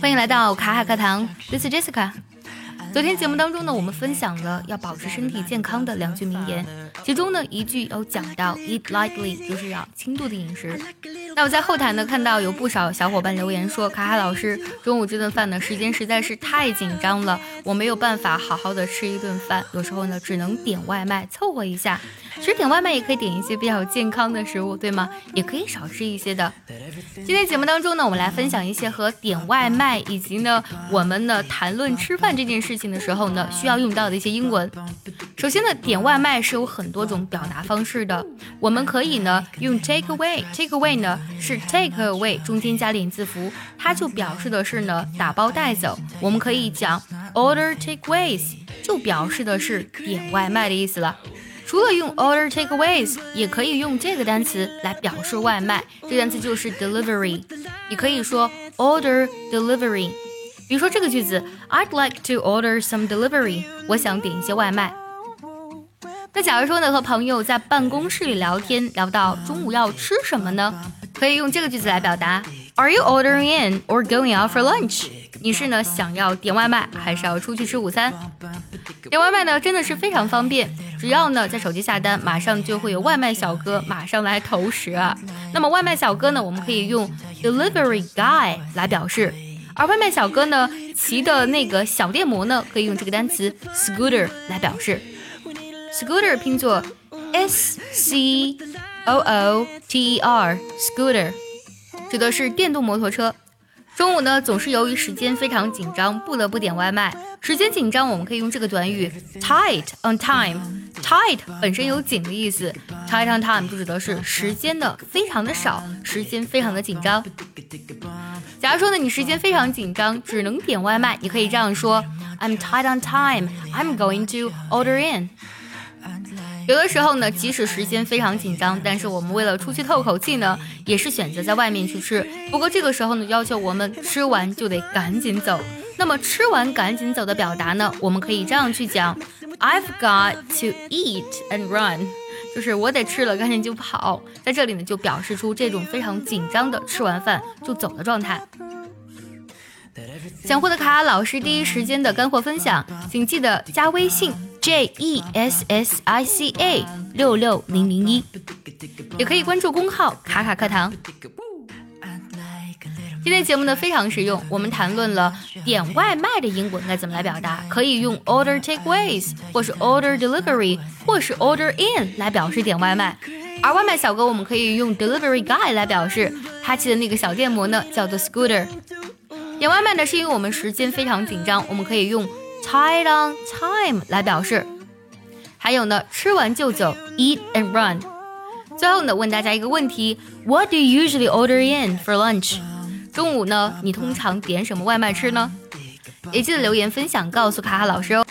欢迎来到卡卡课堂，This is Jessica。昨天节目当中呢，我们分享了要保持身体健康的两句名言，其中呢一句有讲到 eat lightly，就是要轻度的饮食。那我在后台呢看到有不少小伙伴留言说，卡卡老师中午这顿饭呢时间实在是太紧张了，我没有办法好好的吃一顿饭，有时候呢只能点外卖凑合一下。其实点外卖也可以点一些比较健康的食物，对吗？也可以少吃一些的。今天节目当中呢，我们来分享一些和点外卖以及呢我们呢谈论吃饭这件事情的时候呢需要用到的一些英文。首先呢，点外卖是有很多种表达方式的，我们可以呢用 take away，take away 呢是 take away 中间加连字符，它就表示的是呢打包带走。我们可以讲 order takeaways，就表示的是点外卖的意思了。除了用 order takeaways，也可以用这个单词来表示外卖。这个单词就是 delivery。你可以说 order delivery。比如说这个句子，I'd like to order some delivery。我想点一些外卖。那假如说呢，和朋友在办公室里聊天，聊到中午要吃什么呢？可以用这个句子来表达：Are you ordering in or going out for lunch？你是呢想要点外卖，还是要出去吃午餐？点外卖呢真的是非常方便，只要呢在手机下单，马上就会有外卖小哥马上来投食啊。那么外卖小哥呢，我们可以用 delivery guy 来表示，而外卖小哥呢骑的那个小电摩呢，可以用这个单词 scooter 来表示。Scooter 拼作 s c o o t e r scooter，指的是电动摩托车。中午呢，总是由于时间非常紧张，不得不点外卖。时间紧张，我们可以用这个短语 tight on time。tight 本身有紧的意思，tight on time 就指的是时间的非常的少，时间非常的紧张。假如说呢，你时间非常紧张，只能点外卖，你可以这样说：I'm tight on time. I'm going to order in. 有的时候呢，即使时间非常紧张，但是我们为了出去透口气呢，也是选择在外面去吃。不过这个时候呢，要求我们吃完就得赶紧走。那么吃完赶紧走的表达呢，我们可以这样去讲：I've got to eat and run，就是我得吃了，赶紧就跑。在这里呢，就表示出这种非常紧张的吃完饭就走的状态。想获得卡老师第一时间的干货分享，请记得加微信。J E S S I C A 六六零零一，也可以关注公号卡卡课堂。今天节目呢非常实用，我们谈论了点外卖的英文该怎么来表达，可以用 order takeaways，或是 order delivery，或是 order in 来表示点外卖。而外卖小哥我们可以用 delivery guy 来表示，他骑的那个小电摩呢叫做 scooter。点外卖呢是因为我们时间非常紧张，我们可以用。Tied on time 来表示，还有呢，吃完就走，eat and run。最后呢，问大家一个问题：What do you usually order in for lunch？中午呢，你通常点什么外卖吃呢？也记得留言分享，告诉卡卡老师哦。